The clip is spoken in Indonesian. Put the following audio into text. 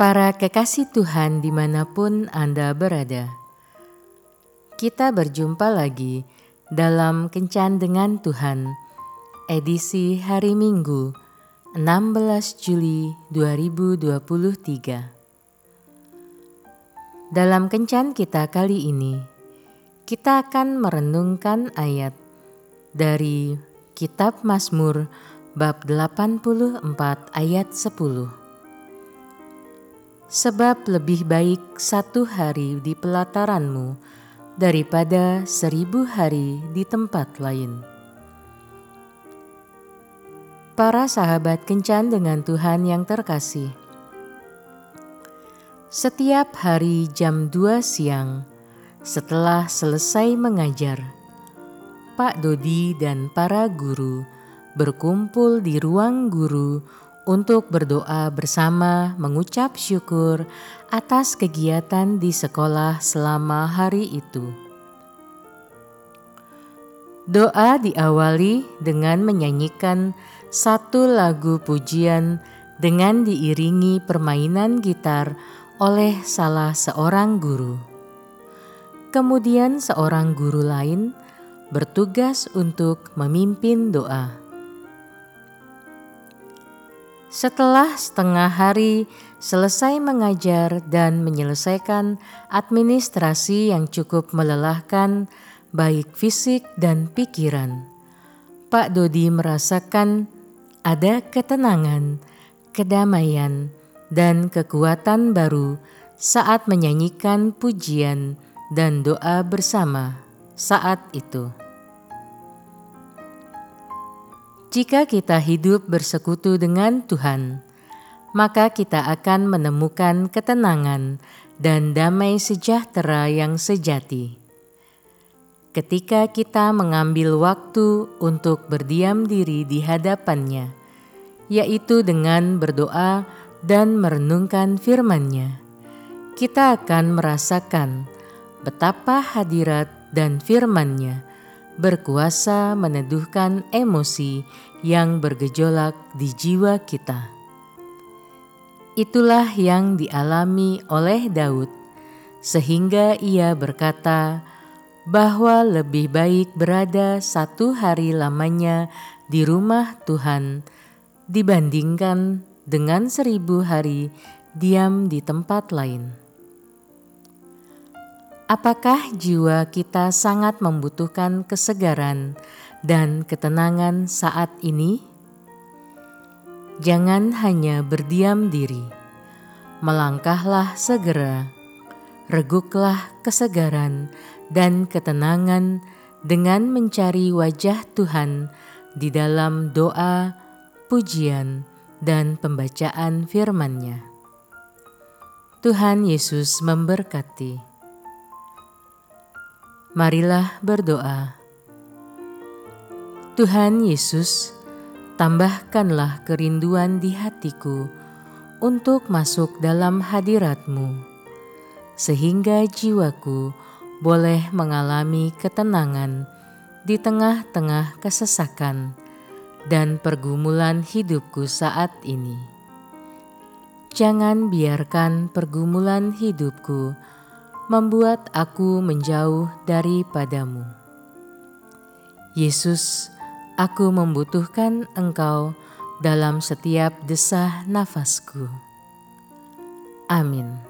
Para kekasih Tuhan di mana pun Anda berada, kita berjumpa lagi dalam Kencan dengan Tuhan, edisi hari Minggu, 16 Juli 2023. Dalam Kencan kita kali ini, kita akan merenungkan ayat dari Kitab Mazmur bab 84 ayat 10 sebab lebih baik satu hari di pelataranmu daripada seribu hari di tempat lain. Para sahabat kencan dengan Tuhan yang terkasih, setiap hari jam 2 siang setelah selesai mengajar, Pak Dodi dan para guru berkumpul di ruang guru untuk berdoa bersama mengucap syukur atas kegiatan di sekolah selama hari itu. Doa diawali dengan menyanyikan satu lagu pujian dengan diiringi permainan gitar oleh salah seorang guru. Kemudian seorang guru lain bertugas untuk memimpin doa. Setelah setengah hari selesai mengajar dan menyelesaikan administrasi yang cukup melelahkan, baik fisik dan pikiran, Pak Dodi merasakan ada ketenangan, kedamaian, dan kekuatan baru saat menyanyikan pujian dan doa bersama saat itu. Jika kita hidup bersekutu dengan Tuhan, maka kita akan menemukan ketenangan dan damai sejahtera yang sejati. Ketika kita mengambil waktu untuk berdiam diri di hadapannya, yaitu dengan berdoa dan merenungkan firman-Nya, kita akan merasakan betapa hadirat dan firman-Nya berkuasa meneduhkan emosi yang bergejolak di jiwa kita. Itulah yang dialami oleh Daud, sehingga ia berkata bahwa lebih baik berada satu hari lamanya di rumah Tuhan dibandingkan dengan seribu hari diam di tempat lain. Apakah jiwa kita sangat membutuhkan kesegaran dan ketenangan saat ini? Jangan hanya berdiam diri, melangkahlah segera, reguklah kesegaran dan ketenangan dengan mencari wajah Tuhan di dalam doa, pujian, dan pembacaan firman-Nya. Tuhan Yesus memberkati. Marilah berdoa. Tuhan Yesus, tambahkanlah kerinduan di hatiku untuk masuk dalam hadirat-Mu, sehingga jiwaku boleh mengalami ketenangan di tengah-tengah kesesakan dan pergumulan hidupku saat ini. Jangan biarkan pergumulan hidupku membuat aku menjauh daripadamu. Yesus, aku membutuhkan Engkau dalam setiap desah nafasku. Amin.